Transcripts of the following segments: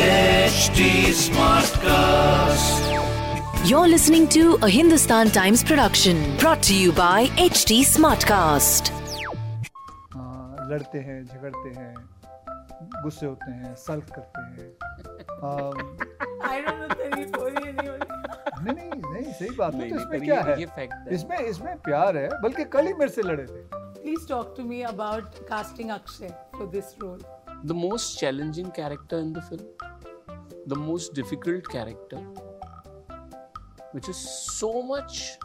HD Smartcast. You're listening to a Hindustan Times production brought to you by HT Smartcast. हाँ, लड़ते हैं झगड़ते हैं गुस्से होते हैं सल्फ करते हैं I don't know तारीफ़ हो नहीं हो नहीं नहीं नहीं सही बात है तो इसमें क्या है है। इसमें इसमें प्यार है बल्कि कल ही मेरे से लड़े थे Please talk to me about casting Akshay for this role. the most challenging character in the film, the most difficult character, which is so much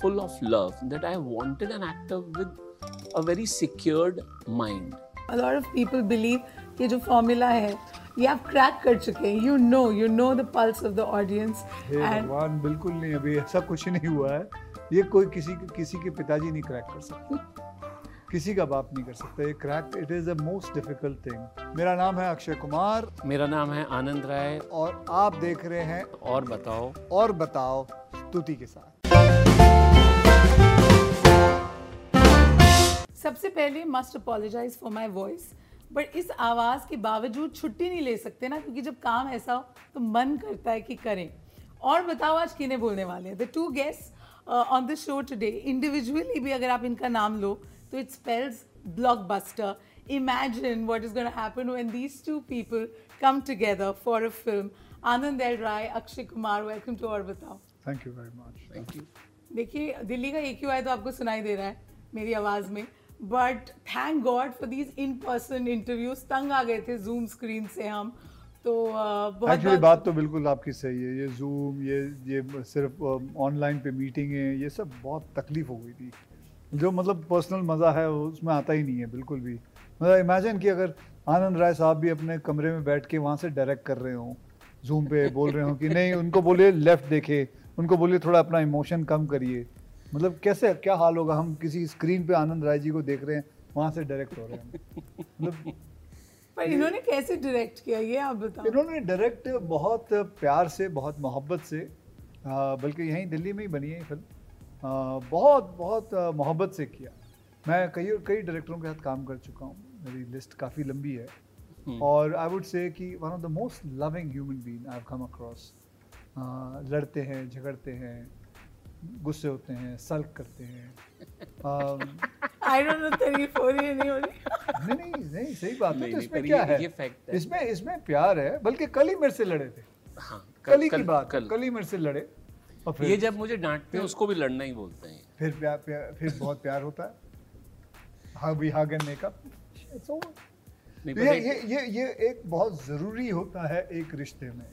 full of love that I wanted an actor with a very secured mind. A lot of people believe कि जो formula है ये आप crack कर चुके हैं. You know, you know the pulse of the audience. Hey And भगवान बिल्कुल नहीं अभी ऐसा कुछ नहीं हुआ है ये कोई किसी किसी के पिताजी नहीं क्रैक कर सकते किसी का बाप नहीं कर सकता ये crack it is the most difficult thing मेरा नाम है अक्षय कुमार। मेरा नाम है आनंद राय। और आप देख रहे हैं और बताओ। और बताओ स्तुति के साथ। सबसे पहले must apologise for my voice but इस आवाज़ के बावजूद छुट्टी नहीं ले सकते ना क्योंकि जब काम ऐसा हो तो मन करता है कि करें। और बताओ आज किन्हें बोलने वाले हैं? The two guest on the show today individually भी अगर आप इनका नाम लो तो it spells blockbuster imagine what is going to happen when these two people come together for a film. Anand el rai akshay kumar welcome to और बताओ thank you very much thank you देखिए दिल्ली का एक आए तो आपको सुनाई दे रहा है मेरी आवाज़ में but thank God for these in person interviews तंग आ गए थे जूम स्क्रीन से हम तो uh, बहुत बहुत बात तो बिल्कुल आपकी सही है। ये जूम ये ये सिर्फ़ ऑनलाइन पे मीटिंगें ये सब बहुत तकलीफ़ हो गई थी। जो मतलब पर्सनल मज़ा है वो उसमें आता ही नहीं है बिल्कुल भी। मतलब इमेजिन कि अगर आनंद राय साहब भी अपने कमरे में बैठ के वहाँ से डायरेक्ट कर रहे हों जूम पे बोल रहे हों कि नहीं उनको बोलिए लेफ़्ट देखे उनको बोलिए थोड़ा अपना इमोशन कम करिए। मतलब कैसे क्या हाल होगा? हम किसी स्क्रीन पे आनंद राय जी को देख रहे हैं वहाँ से डायरेक्ट हो रहे हैं। मतलब पर इन्होंने कैसे डायरेक्ट किया ये आप बताओ। इन्होंने डायरेक्ट बहुत प्यार से बहुत मोहब्बत से बल्कि यहीं दिल्ली में ही बनी है फ़िल्म। बहुत बहुत मोहब्बत से किया। मैं कई कई डायरेक्टरों के साथ काम कर चुका हूँ। मेरी लिस्ट काफ़ी लंबी है। और आई वुड से कि one of the most loving human being I have come across लड़ते हैं झगड़ते हैं गुस्से होते हैं सल्क करते हैं। आई डोंट नो तारीफ़ रही है नहीं हो रही? नहीं नहीं नहीं सही बात है। नहीं, तो इसमें क्या है? है। इसमें इसमें प्यार है बल्कि कल ही मेरे से लड़े थे। हाँ कल ही की बात कल। कल ही मेरे से लड़े। और फिर ये जब मुझे डांटते हैं उसको भी लड़ना ही बोलते हैं। फिर प्यार, प्यार फिर बहुत प्यार होता है। Hug we hug and make up it's over नहीं ये ये ये ये एक बहुत ज़रूरी होता है एक रिश्ते में।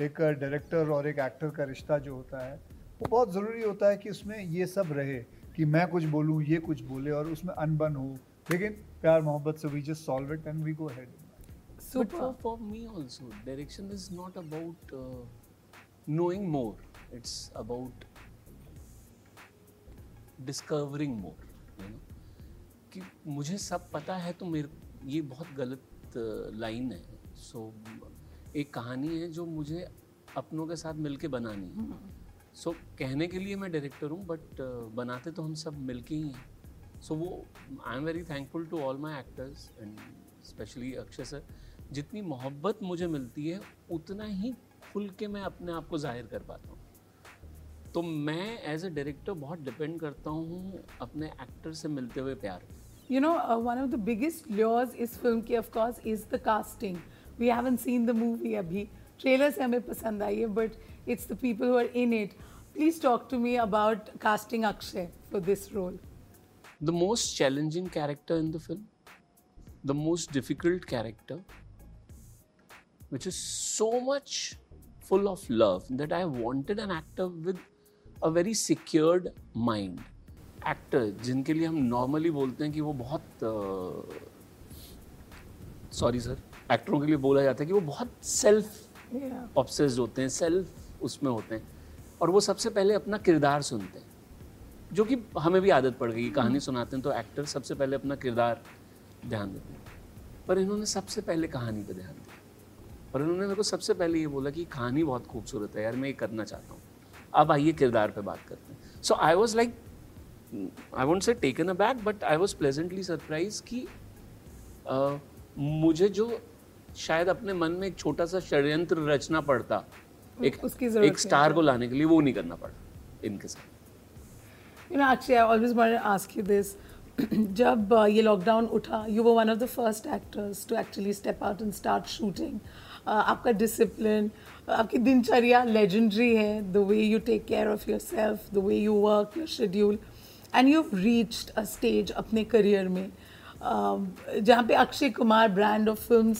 एक डायरेक्टर और एक एक्टर का रिश्ता जो होता है वो बहुत ज़रूरी होता है कि उसमें ये सब रहे कि मैं कुछ बोलूँ ये कुछ बोले और उसमें अनबन हो। लेकिन प्यार मोहब्बत से we just solve it and we go head But for, for me also, direction is not about uh, knowing more. It's about discovering more. You know? कि मुझे सब पता है तो मेरे ये बहुत गलत लाइन है सो so, एक कहानी है जो मुझे अपनों के साथ मिलके बनानी है सो so, कहने के लिए मैं डायरेक्टर हूँ बट बनाते तो हम सब मिलके ही हैं सो so, वो I am very thankful to all my actors and specially Akshay sir जितनी मोहब्बत मुझे मिलती है उतना ही खुल के मैं अपने आप को ज़ाहिर कर पाता हूँ तो मैं एज अ डायरेक्टर बहुत डिपेंड करता हूँ अपने एक्टर से मिलते हुए प्यार you know one of the biggest laws इस फ़िल्म की of course is the casting we haven't seen the movie अभी। ट्रेलर से हमें पसंद आई है but it's the people who in it please talk to me about casting Akshay for this role the most challenging character in the film the most difficult character which is so much full of love that I wanted an actor with a very secured mind. Actor जिनके लिए हम normally बोलते हैं कि वो बहुत sorry sir एक्टरों के लिए बोला जाता है कि वो बहुत सेल्फ. ऑब्सेस्ड होते हैं सेल्फ उसमें होते हैं और वो सबसे पहले अपना किरदार सुनते हैं जो कि हमें भी आदत पड़ गई कहानी सुनाते हैं तो एक्टर सबसे पहले अपना किरदार ध्यान देते हैं। पर इन्होंने सबसे पहले कहानी पर ध्यान दिया। और इन्होंने मेरे को सबसे पहले ये बोला कि कहानी बहुत खूबसूरत है यार मैं ये करना चाहता हूँ। अब आइए किरदार पे बात करते हैं। So I was like I won't say taken a back but I was pleasantly surprise कि अ, मुझे जो शायद अपने मन में एक छोटा सा षड्यंत्र रचना पड़ता एक उसकी एक स्टार को लाने के लिए वो नहीं करना पड़ा इनके साथ। You know, actually, I always wanted to ask you this. जब uh, ये लॉकडाउन उठा you were one of the first actors to actually step out and start shooting आपका डिसिप्लिन आपकी दिनचर्या लेजेंडरी है the way you take care of yourself the way you work your schedule and you reached a stage अपने career में। जहाँ पे Akshay Kumar brand ऑफ़ film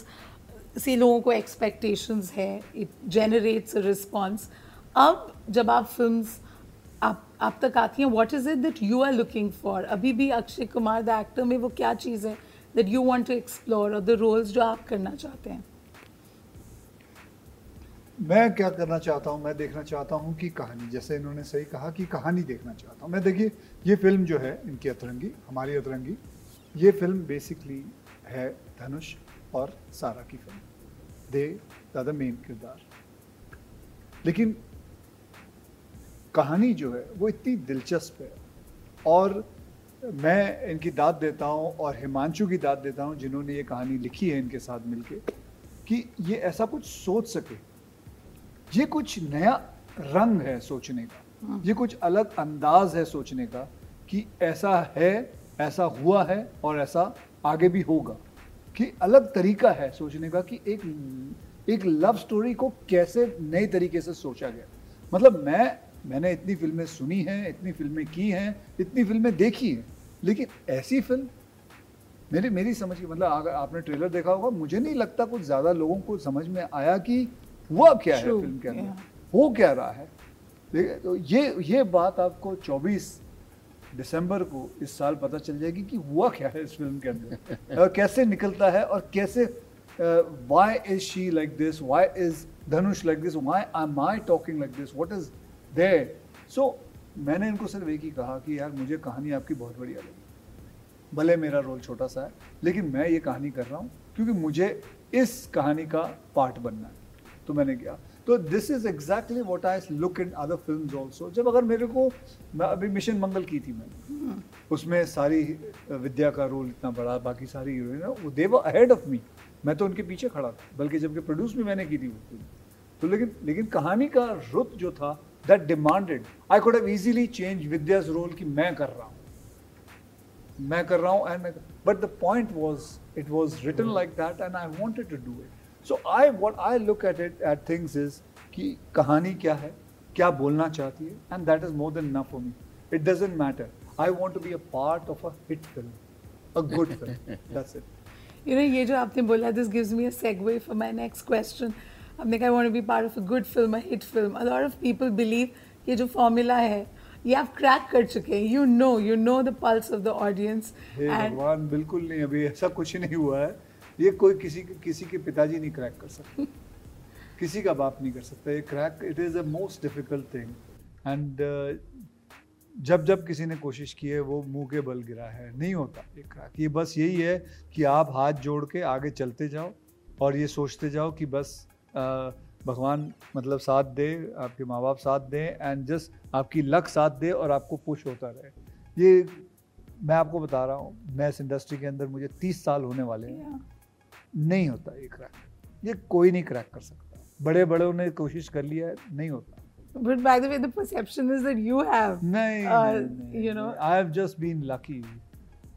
से लोगों को एक्सपेक्टेशंस है इट जनरेट्स अ रिस्पॉन्स अब जब आप फ़िल्म आप आप तक आती हैं what is it that you are looking for अभी भी अक्षय कुमार द एक्टर में वो क्या चीज़ है that you want to explore और द रोल्स जो आप करना चाहते हैं? मैं क्या करना चाहता हूँ? मैं देखना चाहता हूँ कि कहानी, जैसे इन्होंने सही कहा कि कहानी देखना चाहता हूँ। मैं देखिए, ये फ़िल्म जो है, इनकी अतरंगी, हमारी अतरंगी, ये फ़िल्म बेसिकली है धनुष और सारा की फ़िल्म। दे द मेन किरदार। लेकिन कहानी जो है, वो इतनी दिलचस्प है। और मैं इनकी दाद देता हूँ और हिमांशु की दाद देता हूँ, जिन्होंने ये कहानी लिखी है इनके साथ मिलके, कि ये ऐसा कुछ सोच सके ये कुछ नया रंग है सोचने का। ये कुछ अलग अंदाज है सोचने का कि ऐसा है ऐसा हुआ है और ऐसा आगे भी होगा। कि अलग तरीका है सोचने का कि एक एक लव स्टोरी को कैसे नए तरीके से सोचा गया। मतलब मैं मैंने इतनी फ़िल्में सुनी हैं इतनी फ़िल्में की हैं इतनी फ़िल्में देखी हैं लेकिन ऐसी फ़िल्म मेरी मेरी समझ की मतलब अगर आपने ट्रेलर देखा होगा मुझे नहीं लगता कुछ ज़्यादा लोगों को समझ में आया कि हुआ क्या है फ़िल्म के अंदर. हो क्या रहा है? देखिए, तो ये ये बात आपको 24 दिसंबर को इस साल पता चल जाएगी कि हुआ क्या है इस फ़िल्म के अंदर। और कैसे निकलता है और कैसे why is she like this why is Dhanush like this why am I talking like this what is there so मैंने इनको सिर्फ़ एक ही कहा कि यार मुझे कहानी आपकी बहुत बढ़िया लगी। भले मेरा रोल छोटा सा है लेकिन मैं ये कहानी कर रहा हूँ क्योंकि मुझे इस कहानी का पार्ट बनना है। तो मैंने किया। तो this is exactly what I look in other film also जब अगर मेरे को मैं अभी मिशन मंगल की थी मैंने। उसमें सारी विद्या का रोल इतना बड़ा बाकी सारी हीरोइन वो देव अहेड ऑफ़ मी मैं तो उनके पीछे खड़ा था बल्कि जबकि प्रोड्यूस भी मैंने की थी वो फ़िल्म तो लेकिन लेकिन कहानी का रुत जो था that demanded I could have easily change Vidya's role कि मैं कर रहा हूँ। मैं कर रहा हूँ and but the point was it was written like that and I wanted to do it so I what I look at it at things is कि कहानी क्या है क्या बोलना चाहती है and that is more than enough for me it doesn't matter I want to be a part of a hit film a good film that's it You know, ये जो आपने बोला this gives me a segue for my next question. आपने कहा I want to be part of a good film, a hit film. A lot of people believe ये जो formula है ये आप क्रैक कर चुके हैं. You know you know the pulse of the audience भगवान बिल्कुल नहीं अभी ऐसा कुछ नहीं हुआ है। ये कोई किसी किसी के पिताजी नहीं क्रैक कर सकते। किसी का बाप नहीं कर सकता। ये crack it is a most difficult thing and जब जब किसी ने कोशिश की है वो मुँह के बल गिरा है। नहीं होता ये क्रैक ये बस यही है कि आप हाथ जोड़ के आगे चलते जाओ और ये सोचते जाओ कि बस आ, भगवान मतलब साथ दे आपके माँ बाप साथ दें एंड जस्ट आपकी लक साथ दे और आपको पुश होता रहे। ये मैं आपको बता रहा हूँ मैं इस इंडस्ट्री के अंदर मुझे तीस साल होने वाले हैं। नहीं होता ये क्रैक ये कोई नहीं क्रैक कर सकता। बड़े बड़ों ने कोशिश कर लिया है नहीं होता। But by the way, the perception is that you have. नहीं, Uh, नहीं, you know. I have just been lucky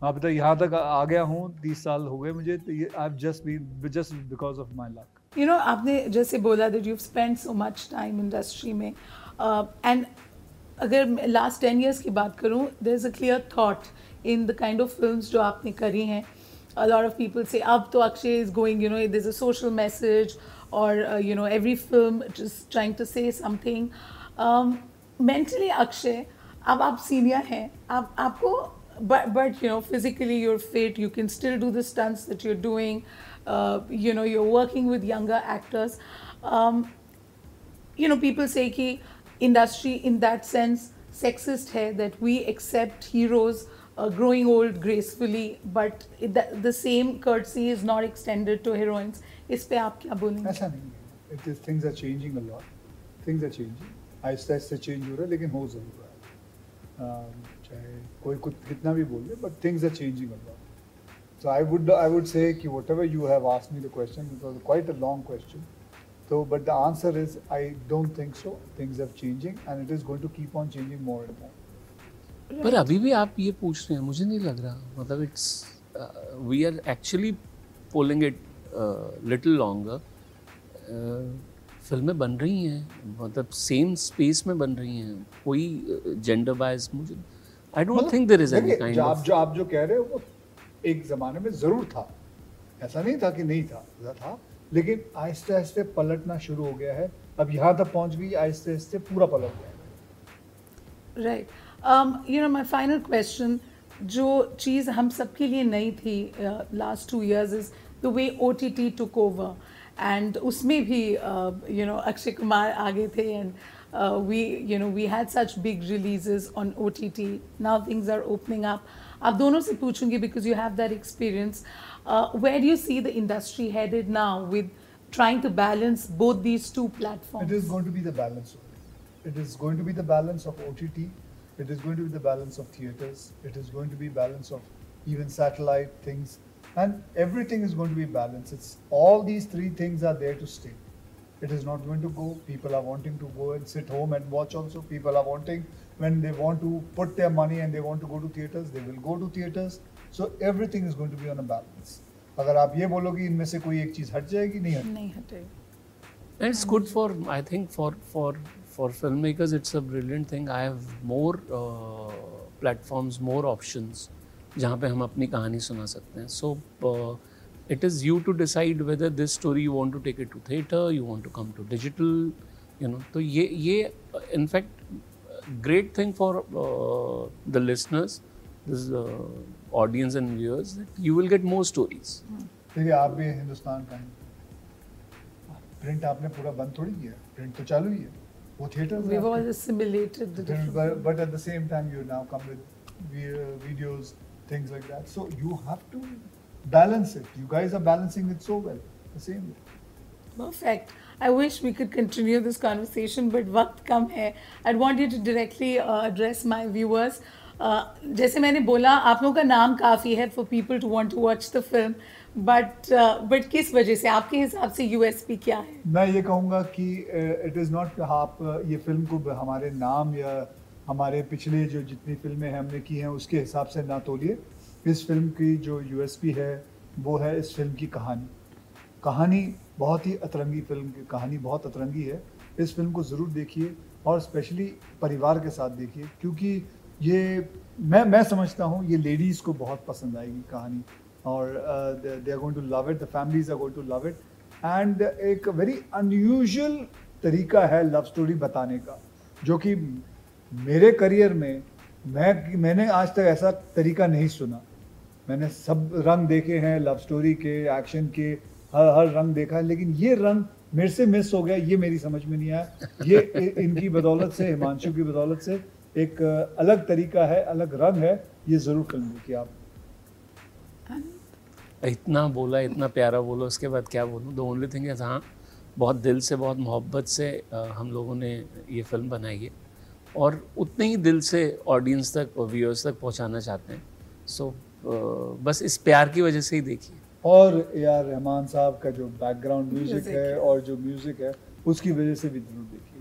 अब तक यहाँ तक आ गया हूँ तीस साल हो गए मुझे तो ये I have just been just because of my luck You know, आपने जैसे बोला that you've spent so much time industry में uh, and अगर लास्ट टेन years की बात करूँ there is a clear thought in the kind of films जो आपने करी हैं। a lot of people say अब तो Akshay is going you know there's a social message or uh, you know every film just trying to say something um, mentally Akshay अब आप senior हैं आप आपको but but you know physically you're fit you can still do the stunts that you're doing uh, you know you're working with younger actors um, you know people say ki industry in that sense sexist hai that we accept heroes uh, growing old gracefully but it, the, the same courtesy is not extended to heroines इस पे आप क्या बोलेंगे ऐसा नहीं है it is things are changing a lot things are changing Aahista Aahista change हो रहा है लेकिन हो जरूर रहा है Um, चाहे कोई कुछ कितना भी बोल दे but things are changing a lot So I would I would say कि whatever you have asked me the question, it was quite a long question. So, but the answer is I don't think so. Things are changing, and it is going to keep on changing more and more. पर अभी भी आप ये पूछ रहे हैं मुझे नहीं लग रहा। मतलब it's we are actually pulling it little longer फ़िल्में बन रही हैं मतलब सेम स्पेस में बन रही हैं। कोई जेंडर बायस मुझे I don't think there is any kind जो आप ऑफ़ जो आप जो कह रहे हो वो एक जमाने में ज़रूर था। ऐसा नहीं था कि नहीं था ऐसा था। लेकिन आहिस्ते आहिस्ते पलटना शुरू हो गया है। अब यहाँ तक पहुँच गई आहिस्ते आहिस्ते पूरा पलट गया है। Right you know my final question जो चीज़ हम सबके लिए नई थी last two years is the way O T T took over and उसमें भी यू नो अक्षय कुमार आगे थे and we you know we had such big releases on O T T now things are opening up आप दोनों से पूछूँगी because you have that experience where do you see the industry headed now with trying to balance both these two platforms It is going to be the balance of it. It is going to be the balance of OTT. It is going to be the balance of theaters. It is going to be balance of even satellite things, and everything is going to be balanced. It's all these three things are there to stay. It is not going to go. People are wanting to go and sit home and watch. Also, people are wanting when they want to put their money and they want to go to theaters, they will go to theaters. So everything is going to be on a balance. अगर आप ये बोलोगे इनमें से कोई एक चीज हट जाएगी नहीं हट नहीं हटेगा And it's good for I think for For filmmakers it's a brilliant thing. I have more uh, platforms, more options जहाँ पे हम अपनी कहानी सुना सकते हैं. So uh, it is you to decide whether this story you want to take it to theater, you want to come to digital, you know. तो ये ये in fact great thing for uh, the listeners, this uh, audience and viewers that you will get more stories. देखिए आप भी हिंदुस्तान का print आपने पूरा बंद थोड़ी किया प्रिंट तो चालू ही है What? We've all assimilated the different. But, at the same time, you now come with uh, videos, things like that. So you have to balance it. You guys are balancing it so well. The same way. Perfect. I wish we could continue this conversation, but what come here. I'd want you to directly uh, address my viewers. जैसे मैंने बोला आप लोगों का नाम काफ़ी है for people want to watch the film, but uh, but किस वजह से? आपके हिसाब से USP क्या है? मैं ये कहूँगा कि इट इज़ नॉट आप ये फ़िल्म को हमारे नाम या हमारे पिछले जो जितनी फ़िल्में हैं हमने की हैं उसके हिसाब से ना तोलिए। इस फ़िल्म की जो यूएसपी है वो है इस फ़िल्म की कहानी। कहानी बहुत ही अतरंगी फ़िल्म की कहानी बहुत अतरंगी है। इस फ़िल्म को ज़रूर देखिए और स्पेशली परिवार के साथ देखिए क्योंकि ये मैं मैं समझता हूँ ये लेडीज़ को बहुत पसंद आएगी कहानी और they are going to love it the families are going to love it and एक वेरी अनयूजल तरीका है लव स्टोरी बताने का जो कि मेरे करियर में मैं, मैंने आज तक ऐसा तरीका नहीं सुना। मैंने सब रंग देखे हैं लव स्टोरी के एक्शन के, हर हर रंग देखा है लेकिन ये रंग मेरे से मिस हो गया, ये मेरी समझ में नहीं आया। ये इनकी बदौलत से, हिमांशु की बदौलत से एक अलग तरीका है अलग रंग है ये ज़रूर फ़िल्म देखिए आप इतना बोला इतना प्यारा बोला उसके बाद क्या बोलूँ? द ओनली थिंग इज़ हाँ बहुत दिल से बहुत मोहब्बत से हम लोगों ने ये फ़िल्म बनाई है। और उतने ही दिल से ऑडियंस तक और व्यूअर्स तक पहुंचाना चाहते हैं। सो बस इस प्यार की वजह से ही देखिए। और ए आर रहमान साहब का जो बैकग्राउंड म्यूज़िक है। और जो म्यूज़िक है उसकी वजह से भी ज़रूर देखिएगा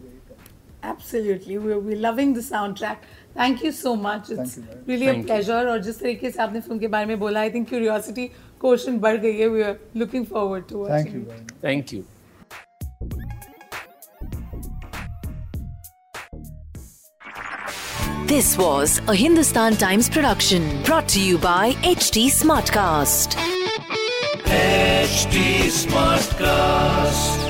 ये film. Absolutely, we're, we're loving the soundtrack. Thank you so much. It's Thank you very much. really a Thank you. pleasure. और जिस तरीके से आपने फ़िल्म के बारे में बोला, I think curiosity quotient बढ़ गई है. We are looking forward to watching. Thank you it. Very much thank you This was a Hindustan Times production brought to you by HT Smartcast. HT Smartcast.